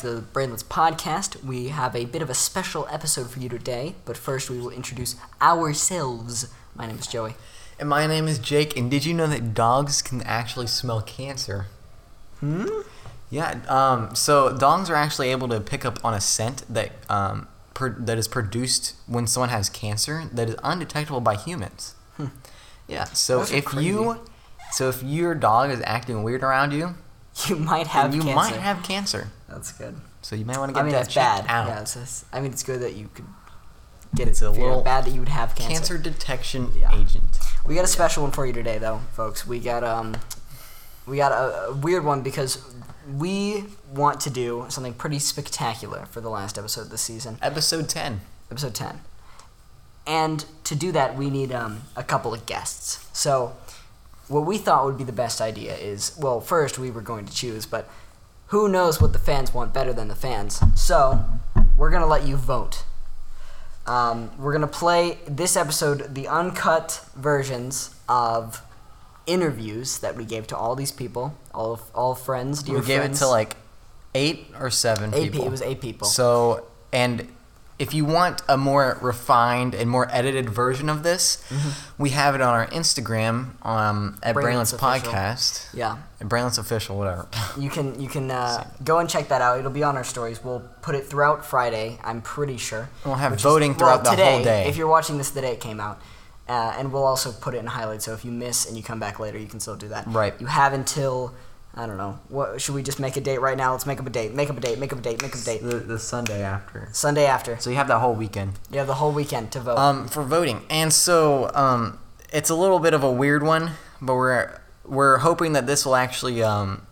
to the Brainlets podcast. We have a bit of a special episode for you today, but first we will introduce ourselves. My name is Joey. And my name is Jake. And did you know that dogs can actually smell cancer? Hmm? Yeah. Um, so dogs are actually able to pick up on a scent that um, per, that is produced when someone has cancer that is undetectable by humans. Hmm. Yeah. So Those if you, so if your dog is acting weird around you, You might have you cancer. might have cancer. That's good. So you might want to get I mean, that that's bad. out. Yeah, it's just, I mean, it's good that you could get It's it. a figured out. little bad that you would have cancer. Cancer detection Yeah. agent. We got a special one for you today, though, folks. We got um, we got a, a weird one because we want to do something pretty spectacular for the last episode of the season, Episode ten. episode ten. And to do that, we need um, a couple of guests. So, what we thought would be the best idea is well, first we were going to choose, but who knows what the fans want better than the fans? So, we're gonna let you vote. Um, we're gonna play this episode the uncut versions of interviews that we gave to all these people, all of, all friends, dear we gave friends. it to like eight or seven eight. people. Pe- it was eight people. So, and if you want a more refined and more edited version of this, we have it on our Instagram um, at Brainlets Podcast. yeah, At Brainlets Official, whatever. you can you can uh, go and check that out. It'll be on our stories. We'll put it throughout Friday. I'm pretty sure. We'll have Which is- voting well, throughout the whole day. If you're watching this the day it came out. Uh, and we'll also put it in highlights, so if you miss and you come back later, you can still do that. Right. You have until I don't know. What should we just make a date right now? Let's make up a date. Make up a date. Make up a date. Make up a date. the, the Sunday after. Sunday after. So you have that whole weekend You have the whole weekend to vote. um, for voting. And so um, it's a little bit of a weird one, but we're we're hoping that this will actually um,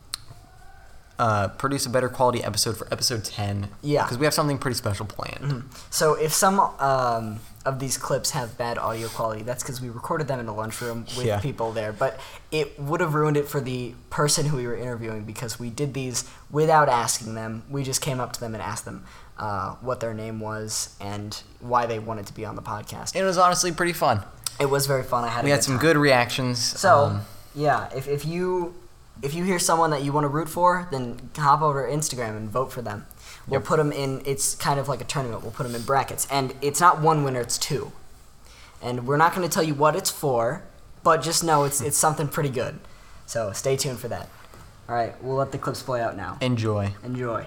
uh, produce a better quality episode for episode 10. Yeah. Because we have something pretty special planned. So if some um, of these clips have bad audio quality, that's because we recorded them in a lunchroom with Yeah. people there. But it would have ruined it for the person who we were interviewing because we did these without asking them. We just came up to them and asked them uh, what their name was and why they wanted to be on the podcast. It was honestly pretty fun. It was very fun. I had We had some time. good reactions. So um, yeah, if, if you if you hear someone that you want to root for, then hop over to Instagram and vote for them. We'll Yep. put them in. It's kind of like a tournament. We'll put them in brackets, and it's not one winner; it's two. And we're not going to tell you what it's for, but just know it's it's something pretty good. So stay tuned for that. All right, we'll let the clips play out now. enjoy. Enjoy.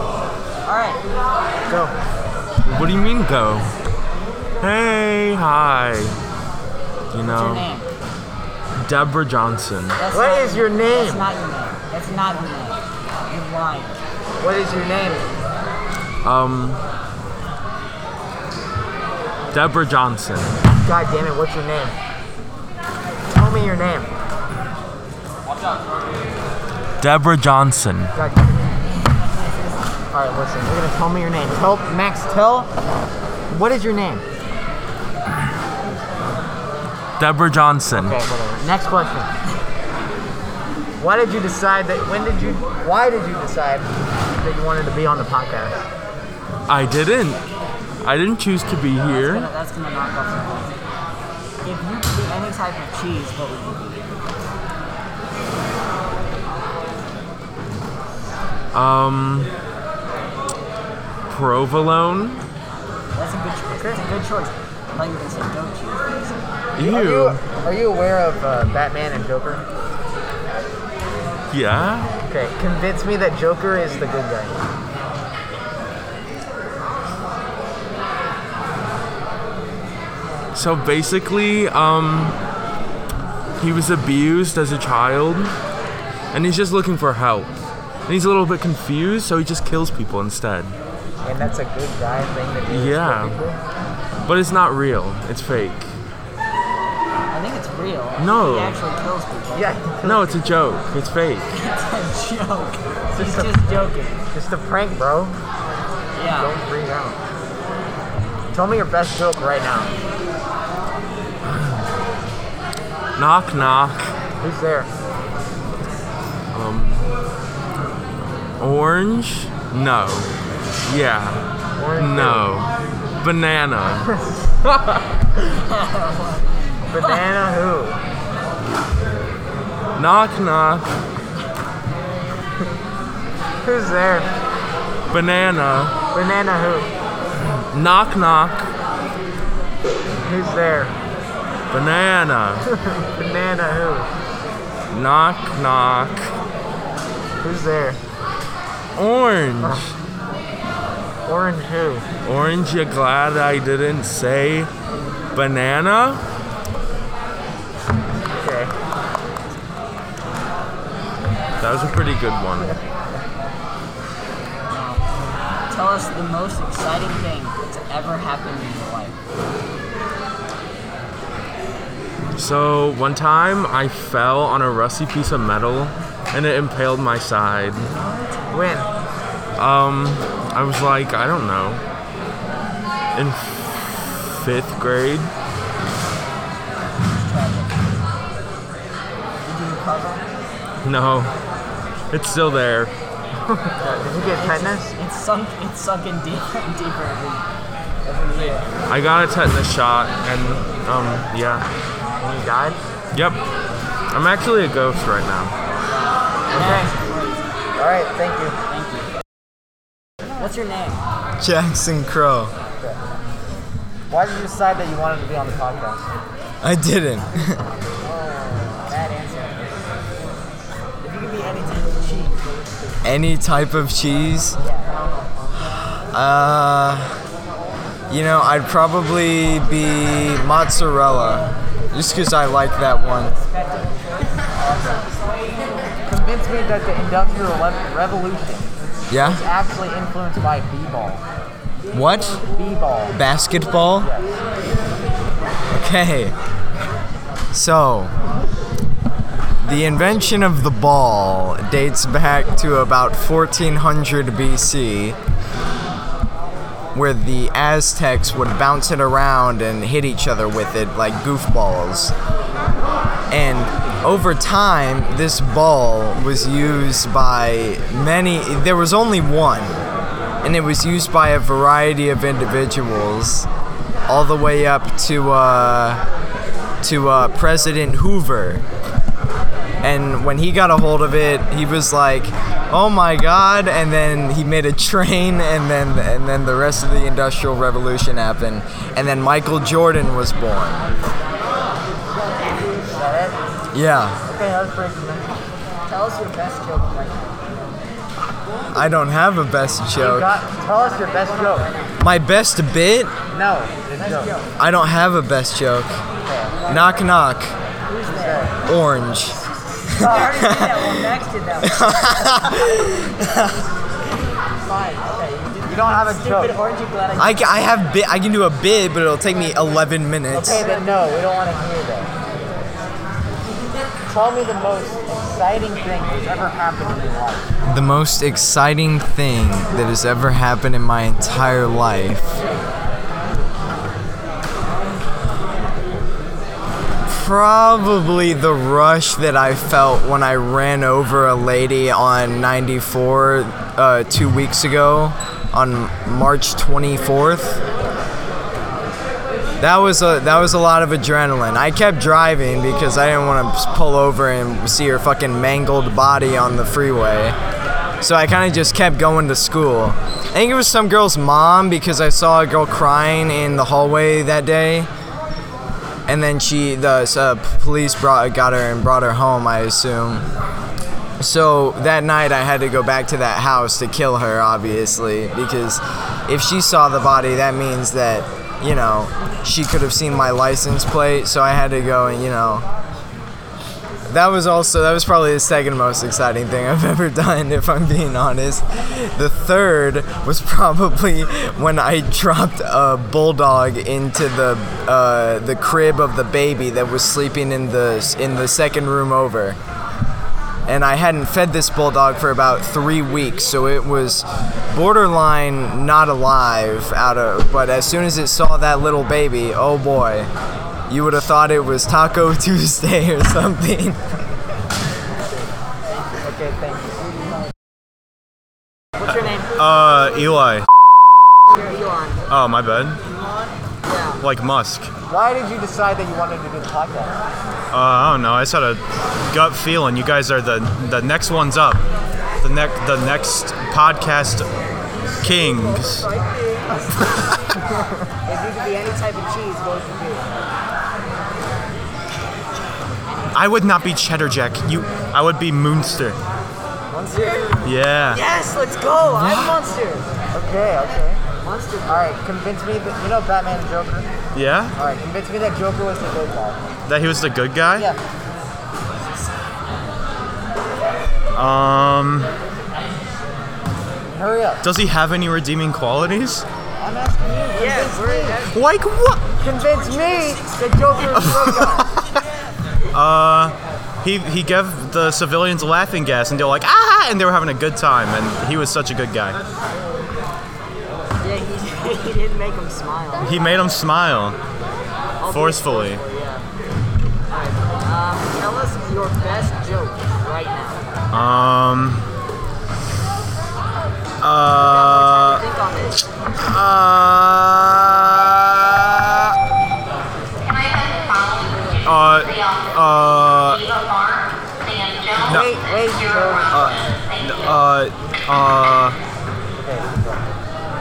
All right, go. What do you mean go? Hey, hi. You What's your know, name? Deborah Johnson. That's What not is your That's name? not your name. That's not your name. You're lying. What is your name? Um, Deborah Johnson. God damn it, what's your name? Tell me your name. Deborah Johnson. God damn. Alright, listen, you're gonna tell me your name. Tell Max, tell what is your name? Deborah Johnson. Okay, whatever. Next question. Why did you decide that when did you why did you decide that you wanted to be on the podcast? I didn't. I didn't choose to be That's here. gonna, that's gonna knock off some. If you could be any type of cheese, what would you be? Um, provolone. That's a good choice. That's a good choice. I thought you were gonna say goat cheese. Are you, Ew. are you aware of uh, Batman and Joker? Yeah. Okay, convince me that Joker is the good guy. So basically, um, he was abused as a child, and he's just looking for help. And he's a little bit confused, so he just kills people instead. And that's a good guy thing to do. Yeah. But it's not real. It's fake. It's real. No. He actually kills people. Yeah. No, it's a joke. It's fake. It's a joke. He's Just a- just joking. Just a prank, bro. Yeah. Don't freak out. Tell me your best joke right now. Knock knock. Who's there? Um. Orange? No. Yeah. Orange No. Banana. Banana who? knock knock. Who's there? Banana. Banana who? Knock knock. Who's there? Banana. Banana who? Knock knock. Who's there? Orange. Oh. Orange who? Orange, you glad I didn't say banana? That was a pretty good one. Tell us the most exciting thing that's ever happened in your life. So, one time I fell on a rusty piece of metal and it impaled my side. When? Um, I was like, I don't know, in fifth grade. Did you recover? No, it's still there. Did you get tetanus? It's sunk. It's sunken deeper and deeper every, every year. I got a tetanus shot and, um, yeah. And you died? Yep. I'm actually a ghost right now. Okay. All right. Thank you. Thank you. What's your name? Jackson Crow. Why did you decide that you wanted to be on the podcast? I didn't. Any type of cheese. Uh, you know, I'd probably be mozzarella, just because I like that one. Convince me that the Industrial Re- Revolution is Yeah. actually influenced by b-ball. What? B-ball. Basketball. Okay. So, the invention of the ball dates back to about 1400 BC, where the Aztecs would bounce it around and hit each other with it like goofballs. And over time, this ball was used by many, there was only one, and it was used by a variety of individuals, all the way up to, uh, to uh, President Hoover. And when he got a hold of it, he was like, "Oh my God!" And then he made a train, and then and then the rest of the Industrial Revolution happened, and then Michael Jordan was born. Is that it? Yeah, Okay, that was pretty convincing. Tell us your best joke right. I don't have a best joke. got, tell us your best joke. My best bit? No, the joke. I don't have a best joke. Knock knock. Who's there? Orange. I already did that one. Max did that one. You, don't have a stupid joke. orange. You glad I I, ca- I have bit. I can do a bit, but it'll take me 11 minutes. Okay, then no, we don't want to hear that. Tell me the most exciting thing that's ever happened in your life. The most exciting thing that has ever happened in my entire life. Probably the rush that I felt when I ran over a lady on 94 uh, two weeks ago on March 24th. That was a that was a lot of adrenaline. I kept driving because I didn't want to pull over and see her fucking mangled body on the freeway. So I kind of just kept going to school. I think it was some girl's mom because I saw a girl crying in the hallway that day. And then she, the uh, police brought got her and brought her home, I assume. So that night I had to go back to that house to kill her, obviously, because if she saw the body, that means that, you know, she could have seen my license plate. So I had to go and, you know, that was also that was probably the second most exciting thing I've ever done, if I'm being honest. The third was probably when I dropped a bulldog into the uh, the crib of the baby that was sleeping in the in the second room over. And I hadn't fed this bulldog for about three weeks, so it was borderline not alive out of. But as soon as it saw that little baby, oh boy, you would have thought it was Taco Tuesday or something. Okay, thank you. What's your name? Uh, Eli. Elon. Oh, my bad. Yeah. Like Musk. Why did you decide that you wanted to do the podcast? Uh, I don't know. I just had a gut feeling. You guys are the the next ones up. The next the next podcast kings. If you could be any type of cheese, what would you be? I would not be cheddar jack. You, I would be Moonster. Monster? Yeah. Yes, let's go. I'm Monster. Okay, okay. Monster. All right, convince me that you know Batman and Joker. Yeah. All right, convince me that Joker was the good guy. That he was the good guy. Yeah. Um. Hurry up. Does he have any redeeming qualities? I'm asking you. Yeah, Convince. Like what? Convince me that Joker is the good guy. Uh, he he gave the civilians laughing gas, and they were like ah, and they were having a good time, and he was such a good guy. Yeah, he, he didn't make him smile. He made them smile Albeit forcefully. Yeah. Alright, um, tell us your best joke right now. Um. Uh. Uh. Uh. No. Wait, wait, Joe. Uh. Uh.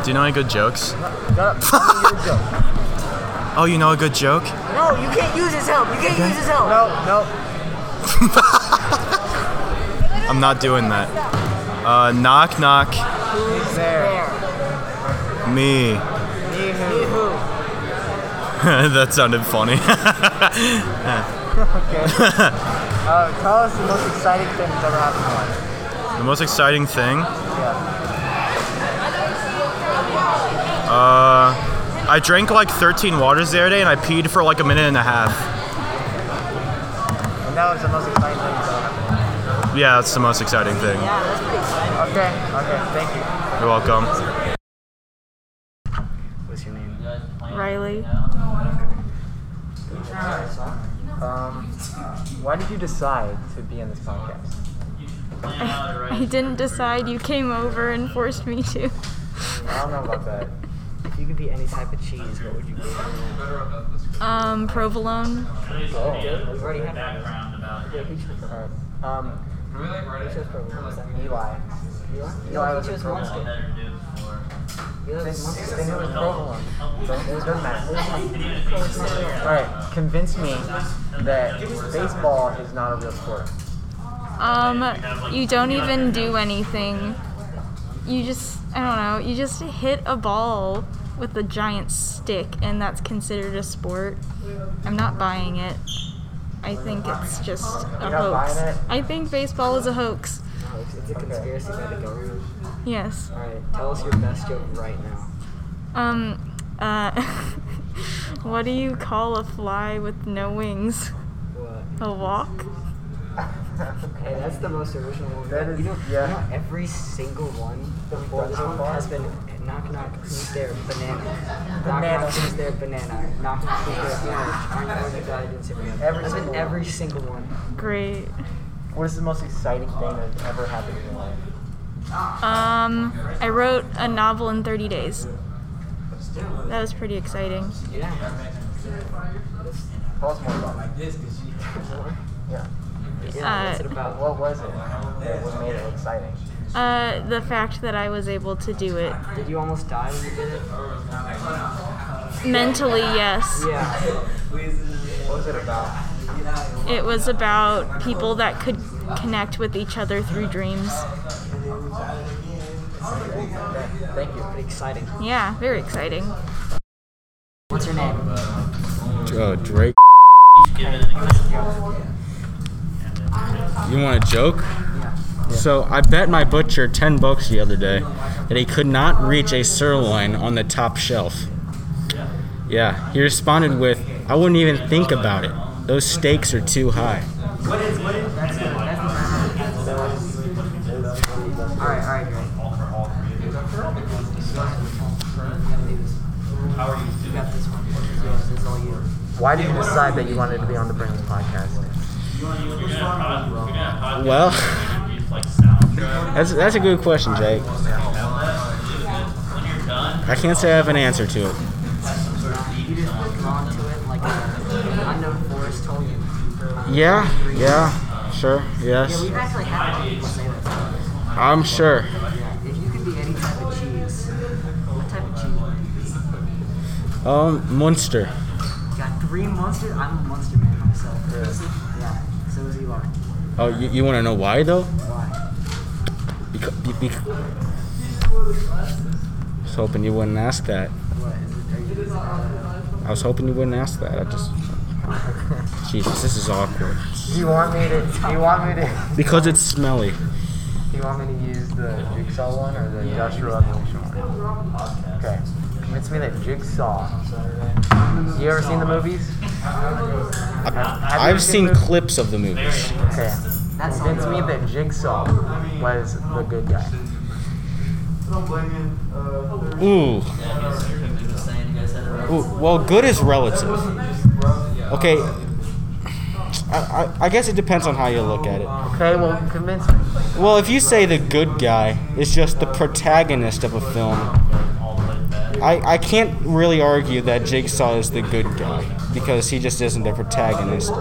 Do you know any good jokes? Shut up. Tell me your joke. Oh, you know a good joke? No, you can't use his help. You can't use his help. No, no. I'm not doing that. Uh, knock knock. Who's there? Me. Me who? that sounded funny. Okay. Uh, tell us the most exciting thing that's ever happened in your life. the most exciting thing. Yeah. Uh, I drank like 13 waters the other day, and I peed for like a minute and a half. And that was the most exciting thing that's ever happened. Yeah, that's the most exciting thing. Yeah, that's pretty exciting. Okay, okay, thank you. You're welcome. What's your name? Riley. Um, why did you decide to be in this podcast? I didn't decide. You came over and forced me to. I don't know about that. If you could be any type of cheese, what would you be? Um, provolone. Oh. We've already had that. Alright. Um, Who chose provolone? Was that me? Eli. Eli? Eli No, was a provolone. Eli was Monster. Then it was provolone. So it doesn't matter. Alright, convince me that baseball is not a real sport. Um, you don't even do anything. You just, I don't know, you just hit a ball with a giant stick, and that's considered a sport. I'm not buying it. I think it's just a hoax. I think baseball is a hoax. No, it's, it's a conspiracy by the government. Yes. Alright, tell us your best joke right now. Um, uh, what do you call a fly with no wings? What? A walk? Hey, that's the most original one. That is- you know, yeah. you know, every single one before this one has been knock knock, who's there? Banana. Knock Banana. knock, who's there? Banana. Knock knock, who's there? Orange. Aren't you going to die? Didn't say banana. Every That's been every single one. Great. What is the most exciting thing that's ever happened in your life? Um, I wrote a novel in 30 days. That was pretty exciting. Yeah. Tell us more about it. Yeah. Yeah, what's Uh, it about? What was it? What made it exciting? Uh, the fact that I was able to do it. Did you almost die when you did it? Mentally, yes. Yeah. What was it about? It was about people that could connect with each other through dreams. Thank you. Pretty exciting. Yeah, very exciting. What's your name? Oh, Drake. You want a joke? So I bet my butcher 10 bucks the other day that he could not reach a sirloin on the top shelf. Yeah, he responded with, I wouldn't even think about it. Those stakes are too high. That's good. That's good. Alright, alright, great. You got this one. This is yours. This is all you. Why did you decide that you wanted to be on the Brains podcast? Well, that's, that's a good question, Jake. I can't say I have an answer to it. Yeah, yeah, sure, yes. I'm sure. Um, Munster. Got three monsters. I'm a monster man myself. Yeah. So is Eli. Oh, you, you want to know why though? Why? Because, be, be, I was hoping you wouldn't ask that. What is it? Uh, I was hoping you wouldn't ask that. I just. Jesus, this is awkward. Do you want me to? Do you want me to? Because it's smelly. Do you want me to use the jigsaw one or the industrial evolution one? Okay. Convince me that jigsaw. You ever seen the movies? Have I've seen clips of the movies. Okay. Convince me that jigsaw was the good guy. Ooh. Ooh. Well, good is relative. Okay. I, I, I guess it depends on how you look at it. Okay, well, convince me. Well, if you say the good guy is just the protagonist of a film, I, I can't really argue that Jigsaw is the good guy because he just isn't the protagonist.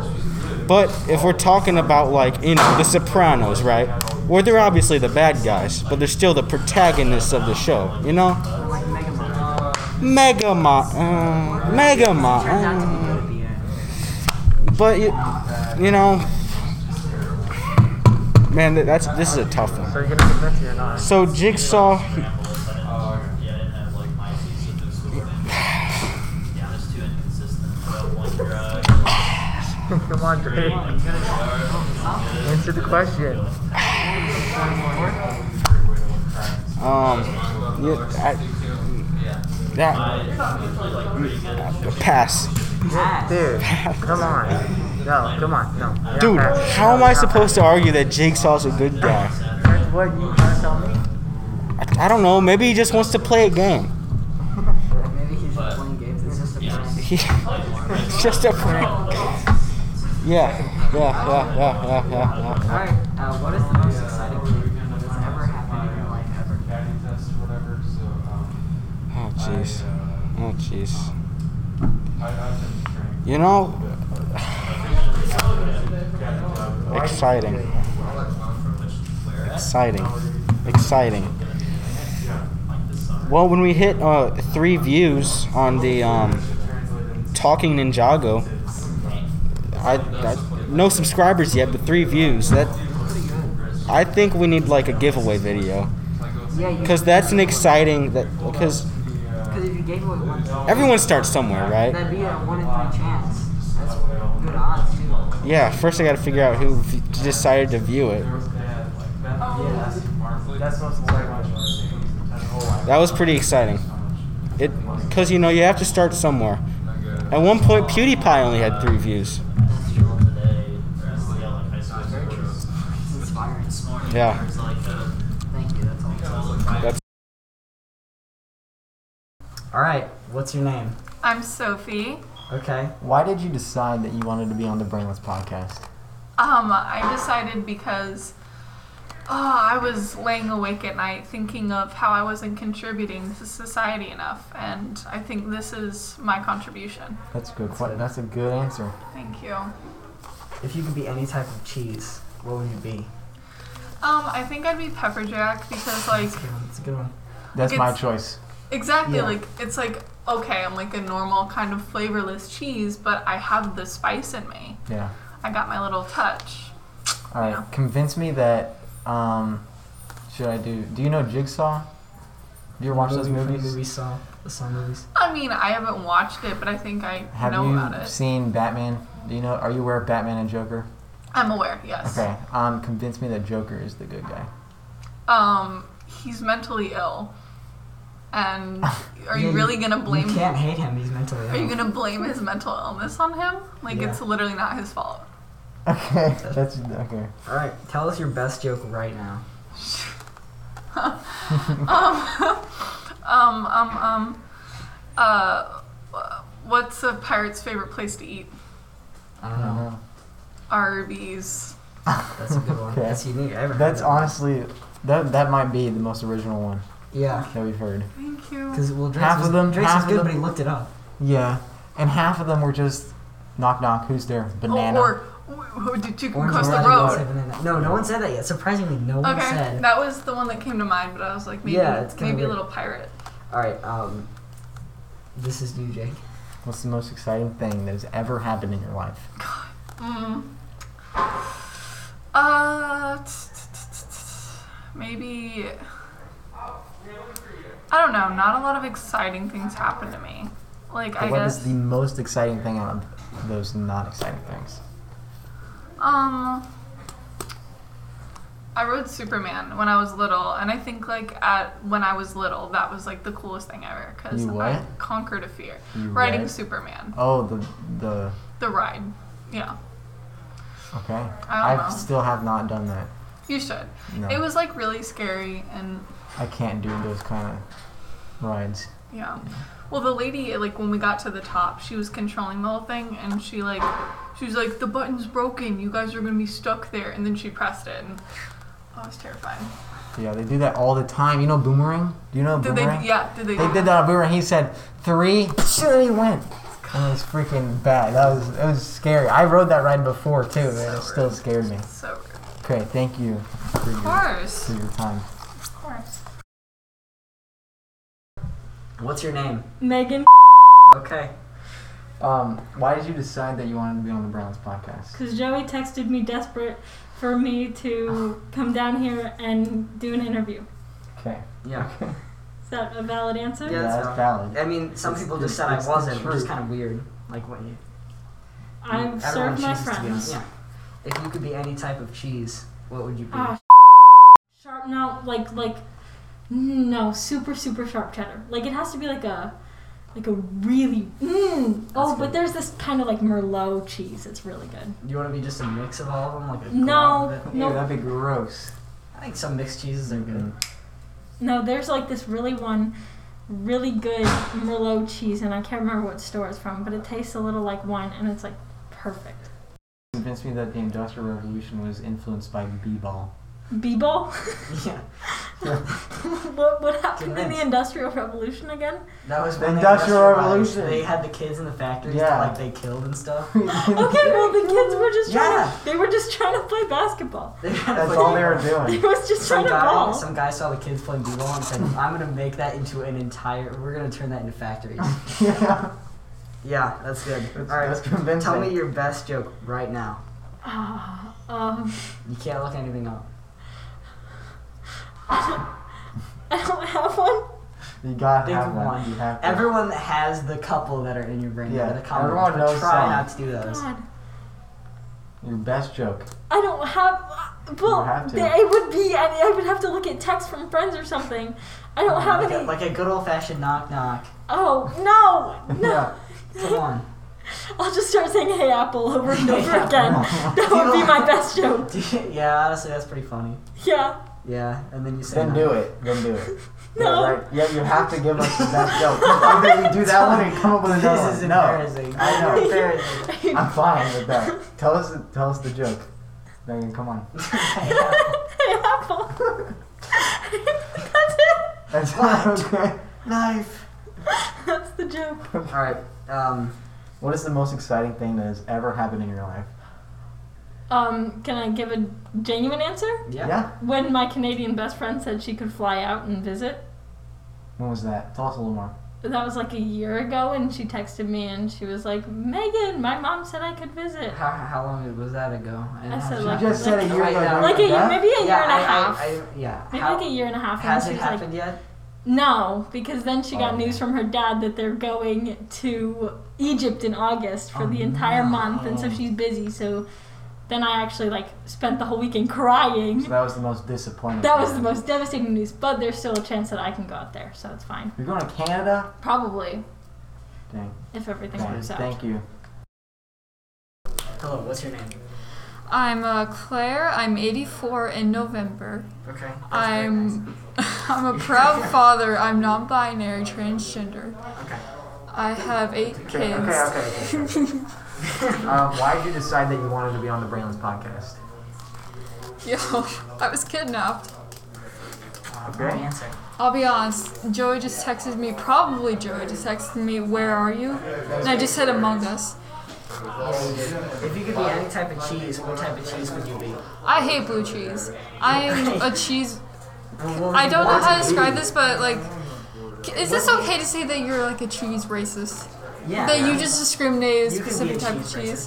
But if we're talking about like you know The Sopranos, right? Where they're obviously the bad guys, but they're still the protagonists of the show, you know? Megama, uh, Megama. Turns out to be Uh, good at the end. but you, you know, man, that's this is a tough one. So you're gonna convince me or not? So Jigsaw, Come on, Drake. Answer the question. um, yeah, I, that pass, Dude, come on. No, come on. No. Yeah, dude. pass. How am I supposed to argue that Jigsaw's a good guy? That's what you trying to tell me? I, I don't know. Maybe he just wants to play a game. Maybe he's just playing games. It's just a prank. He, it's just a prank. Yeah, yeah, yeah, yeah, yeah, yeah. yeah. Alright, uh, what is the most exciting thing that's ever happened in your life ever? Oh jeez. Oh jeez. You know, exciting. Exciting. Exciting. Well, when we hit uh, three views on the um, Talking Ninjago, I, I no subscribers yet, but three views. That I think we need like a giveaway video because that's an exciting that because because if you gave away one, everyone starts somewhere, right? that'd be a one in three chance. That's good odds too. Yeah, first I got to figure out who v- decided to view it. That's most exciting. That was pretty exciting. It, cause you know you have to start somewhere. At one point, PewDiePie only had three views. Inspiring. Yeah, Thank you. That's all. that's All right. What's your name? I'm Sophie. Okay. Why did you decide that you wanted to be on the Brainlets podcast? Um, I decided because oh, I was laying awake at night thinking of how I wasn't contributing to society enough, and I think this is my contribution. That's good. que- That's a good answer. Thank you. If you could be any type of cheese, what would you be? Um, I think I'd be pepper jack because like That's a good one. That's a good one. That's my It's- choice. exactly Yeah. like it's like okay, I'm like a normal kind of flavorless cheese, but I have the spice in me. Yeah. I got my little touch. All right. Yeah. Convince me that. Um, should I do? Do you know Jigsaw? Do you ever watch those Movie from movies? Movie Saw. The Saw movies. I mean, I haven't watched it, but I think I Have know you about it. seen Batman? Do you know? Are you aware of Batman and Joker? I'm aware, yes. Okay. Um, convince me that Joker is the good guy. um, he's mentally ill. And are you really gonna blame You can't hate him. He's mentally ill. Are you gonna blame his mental illness on him? Like Yeah. it's literally not his fault. Okay. That's okay. All right. Tell us your best joke right now. Um, um, um, uh, what's a pirate's favorite place to eat? I don't know. Arby's. That's a good one. Okay. That's unique. I ever heard That's that one. honestly that that might be the most original one Yeah. that we've heard. Thank you. Because well, Drake's Half was, of them- Drake's half was of good, them- but he looked it up. Yeah, and half of them were just Knock knock. Who's there? Banana. Or, or did you Orange cross the Orange road? said banana. No, no one said that yet. Surprisingly, no one said. Okay, said. that was the one that came to mind, but I was like, maybe, Yeah, it's kinda maybe a weird. little pirate. All right. Um, this is you, Jake. What's the most exciting thing that has ever happened in your life? God. Mm. Uh, maybe. I don't know. Not a lot of exciting things happen to me. Like I what guess. is the most exciting thing out of those not exciting things? Um, I rode Superman when I was little, and I think like at when I was little, that was like the coolest thing ever because I conquered a fear. You Riding read? Superman, Oh, the the. the ride. Yeah, Okay. I don't know. still have not done that. you should. No. It was like really scary and I can't do those kind of rides. Yeah. Well, the lady, like, when we got to the top, she was controlling the whole thing, and she, like, she was like, the button's broken. You guys are gonna be stuck there. And then she pressed it, and it was terrifying. Yeah, they do that all the time. You know Boomerang? Do you know Did they? Boomerang? Yeah. Did they? They did that on Boomerang. He said three. Sure, he went. And it was freaking bad. That was it was scary. I rode that ride before too, and it still scared me. So rude. Okay, thank you for Of your, course. for your time. Of course. What's your name? Megan, Okay. Um, why did you decide that you wanted to be on the Browns podcast? because Joey texted me desperate for me to come down here and do an interview. Okay. Yeah. Is that a valid answer? Yeah, Yeah, that's that's valid. I mean, some It's- people just it's- said I it's the wasn't, which is truth. kind of weird. Like what you. I've everyone served my chooses to be on- friends. Yeah. If you could be any type of cheese, what would you be? Ah, sharp no like like no super super sharp cheddar like it has to be like a like a really mm. oh That's but good. there's this kind of like merlot cheese it's really good Do you want to be just a mix of all of them, like a No, glob of it? Ew, no. that'd be gross. I think some mixed cheeses are good. No there's like this really one really good merlot cheese and i can't remember what store it's from but it tastes a little like wine and it's like perfect Convinced me that the Industrial Revolution was influenced by b-ball. B-ball Yeah. what, what happened in the industrial revolution again That was The Industrial. Revolution. They had the kids in the factories Yeah. that like they killed and stuff. okay well the kids were just trying Yeah. to they were just trying to play basketball They That's play all they were b-ball. they was just Some trying to guy, ball some guy saw the kids playing b-ball and said, "I'm gonna make that into an entire. We're gonna turn that into factories." yeah. yeah, that's good. That's, all right, that's convincing. tell me your best joke right now. Ah, um, You can't look anything up. I don't have one. You gotta Think have one. one. You have to. Everyone has the couple that are in your brain. Yeah, that are the common everyone ones, but knows Try some. not to do those. God, Your best joke. I don't have. Well, have to. it would be. I, I would have to look at text from friends or something. I don't have like, any. a, like a good old fashioned knock knock. oh no, no! Yeah. Come on. I'll just start saying "Hey Apple" over and over Hey, again. That would be my best joke. yeah, honestly, that's pretty funny. Yeah. Yeah, and then you say Then no. do it. Then do it. No. Yeah, right. yeah, you have to give us the best joke. Either you do that one or you come up with another This is one. No. I know. Embarrassing. I'm fine with that. Tell us, tell us the joke. Megan, come on. hey Apple. That's it. That's okay. Knife. That's the joke. All right. Um. What is the most exciting thing that has ever happened in your life? Um, can I give a genuine answer? Yeah. When my Canadian best friend said she could fly out and visit, When was that? Tell us a little more. that was like a year ago, and she texted me and she was like, "Megan, my mom said I could visit." How, how long was that ago? And I said You like, just said a year ago. now. like a year, maybe a year and a I, half. I, I, yeah. maybe How- like a year and a half. Has and it she's like, happened yet? No, because then she got Oh, news from her dad that they're going to Egypt in August for the entire month, and so she's busy. So then I actually like spent the whole weekend crying. So that was the most disappointing. That was the most devastating news, but there's still a chance that I can go out there, so it's fine. You're going to Canada? Probably, Dang. if everything Dang. works out. Thank you. Hello. What's your name? I'm uh, Claire. I'm 84 in November. Okay. that's I'm I'm a proud father. I'm non-binary, transgender. Okay. I have eight Okay, kids. okay, okay. okay. um, why did you decide that you wanted to be on the Brainlets podcast? Yo, I was kidnapped. Good Okay. answer. I'll be honest. Joey just texted me. Probably Joey just texted me. Where are you? And I just said Among Us. If you could be any type of cheese, what type of cheese would you be? I hate blue cheese. I am a cheese. I don't know how to describe this, but like, is this okay to say that you're like a cheese racist? Yeah. That you just discriminate a You can be specific a type of cheese cheese.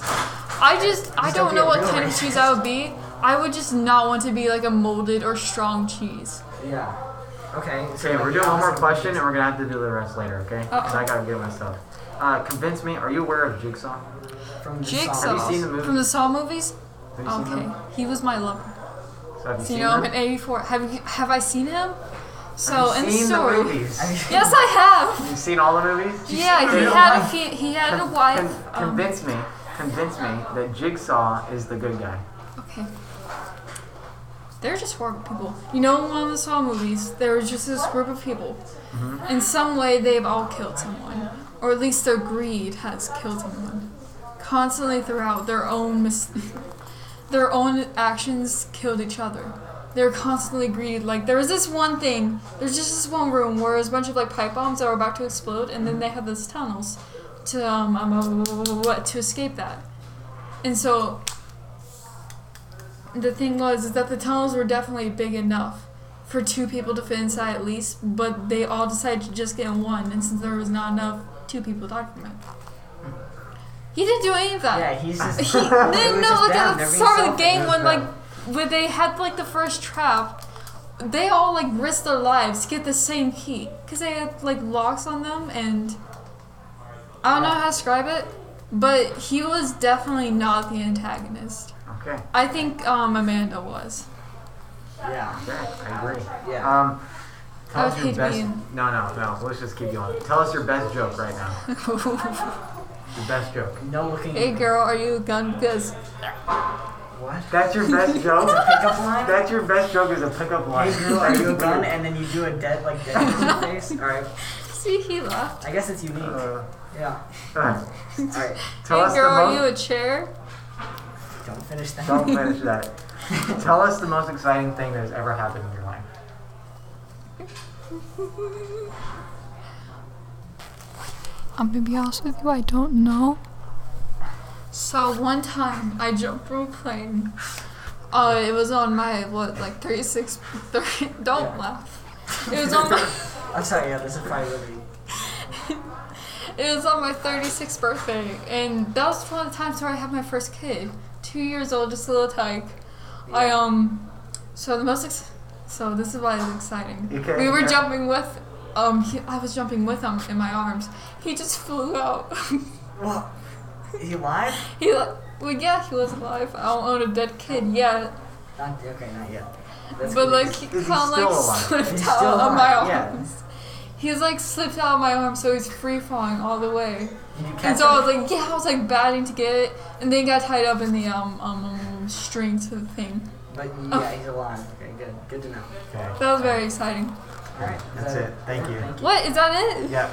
I just I Just don't don't be know a what real kind of cheese I would be. I would just not want to be like a molded or strong cheese. Yeah. Okay. So Okay, we're doing one more question, and we're gonna have to do the rest later, okay? Because Uh-oh. I gotta get my stuff. Uh, convince me. Are you aware of Jigsaw? From the Jigsaw. song. Have you seen the movie? From the Saw movies? Have you seen Okay. them? He was my lover. So have you So seen you know I'm them? an 84. Have you have I seen him? So have in you the seen story. the movies? Yes, I have. You've seen all the movies? Yeah, he had a he, he had a wife. con- um, convince me. Convince me that Jigsaw is the good guy. Okay. They're just horrible people. You know, in one of the Saw movies, there was just this group of people. Mm-hmm. In some way, they've all killed someone, or at least their greed has killed someone. Constantly throughout, their own mis- their own actions killed each other. They're constantly greed. Like there was this one thing. There's just this one room where there's a bunch of like pipe bombs that were about to explode, and then they had these tunnels to um, um what to escape that. And so the thing was is that the tunnels were definitely big enough for two people to fit inside at least, but they all decided to just get in one, and since there was not enough, two people died from it. He didn't do any of that. Yeah, he's just. He no, like at the start of the game when like. When they had like the first trap, they all like risked their lives to get the same key because they had like locks on them and I don't know how to describe it, but he was definitely not the antagonist. Okay. I think um, Amanda was. Yeah. Okay, I agree. Yeah. Um, I tell would us your best. being- No, no, no. Let's just keep going. Tell us your best joke right now. Your best joke. No looking. hey girl, are you a gun? Because What? That's your best joke. Pickup line. That's your best joke is a pickup line. Hey girl, are you a gun? And then you do a dead like dead person face. All right. see, he laughed. I guess it's unique. Uh, Yeah. all right. All right. Tell hey us girl, the are you a chair? Don't finish that. Don't finish that. Tell us the most exciting thing that has ever happened in your life. I'm gonna be honest with you, I don't know. So one time I jumped from a plane. Uh, it was on my what, like 36. 30, don't laugh. It was on my. I'm sorry. Yeah, this is probably really. It was on my 36th birthday, and that was one of the times where I had my first kid. Two years old, just a little tyke. I um, so the most ex- so this is why it's exciting. Okay, we were yeah. jumping with um, he, I was jumping with him in my arms. He just flew out. What? Is he alive? he like, well, yeah, he was alive. I don't own a dead kid yet, Not okay. Not yet. That's but like he Is kind of like alive? slipped He's out still of my alive, yeah. arms. He's like slipped out of my arms, so he's free falling all the way. You catch And so I was like, yeah, I was like batting to get it, and then got tied up in the um um, um string to the thing. But yeah, he's alive. Okay, good. Good to know. Okay. That was very exciting. All right. That's it. Thank you. What is that it? Yeah.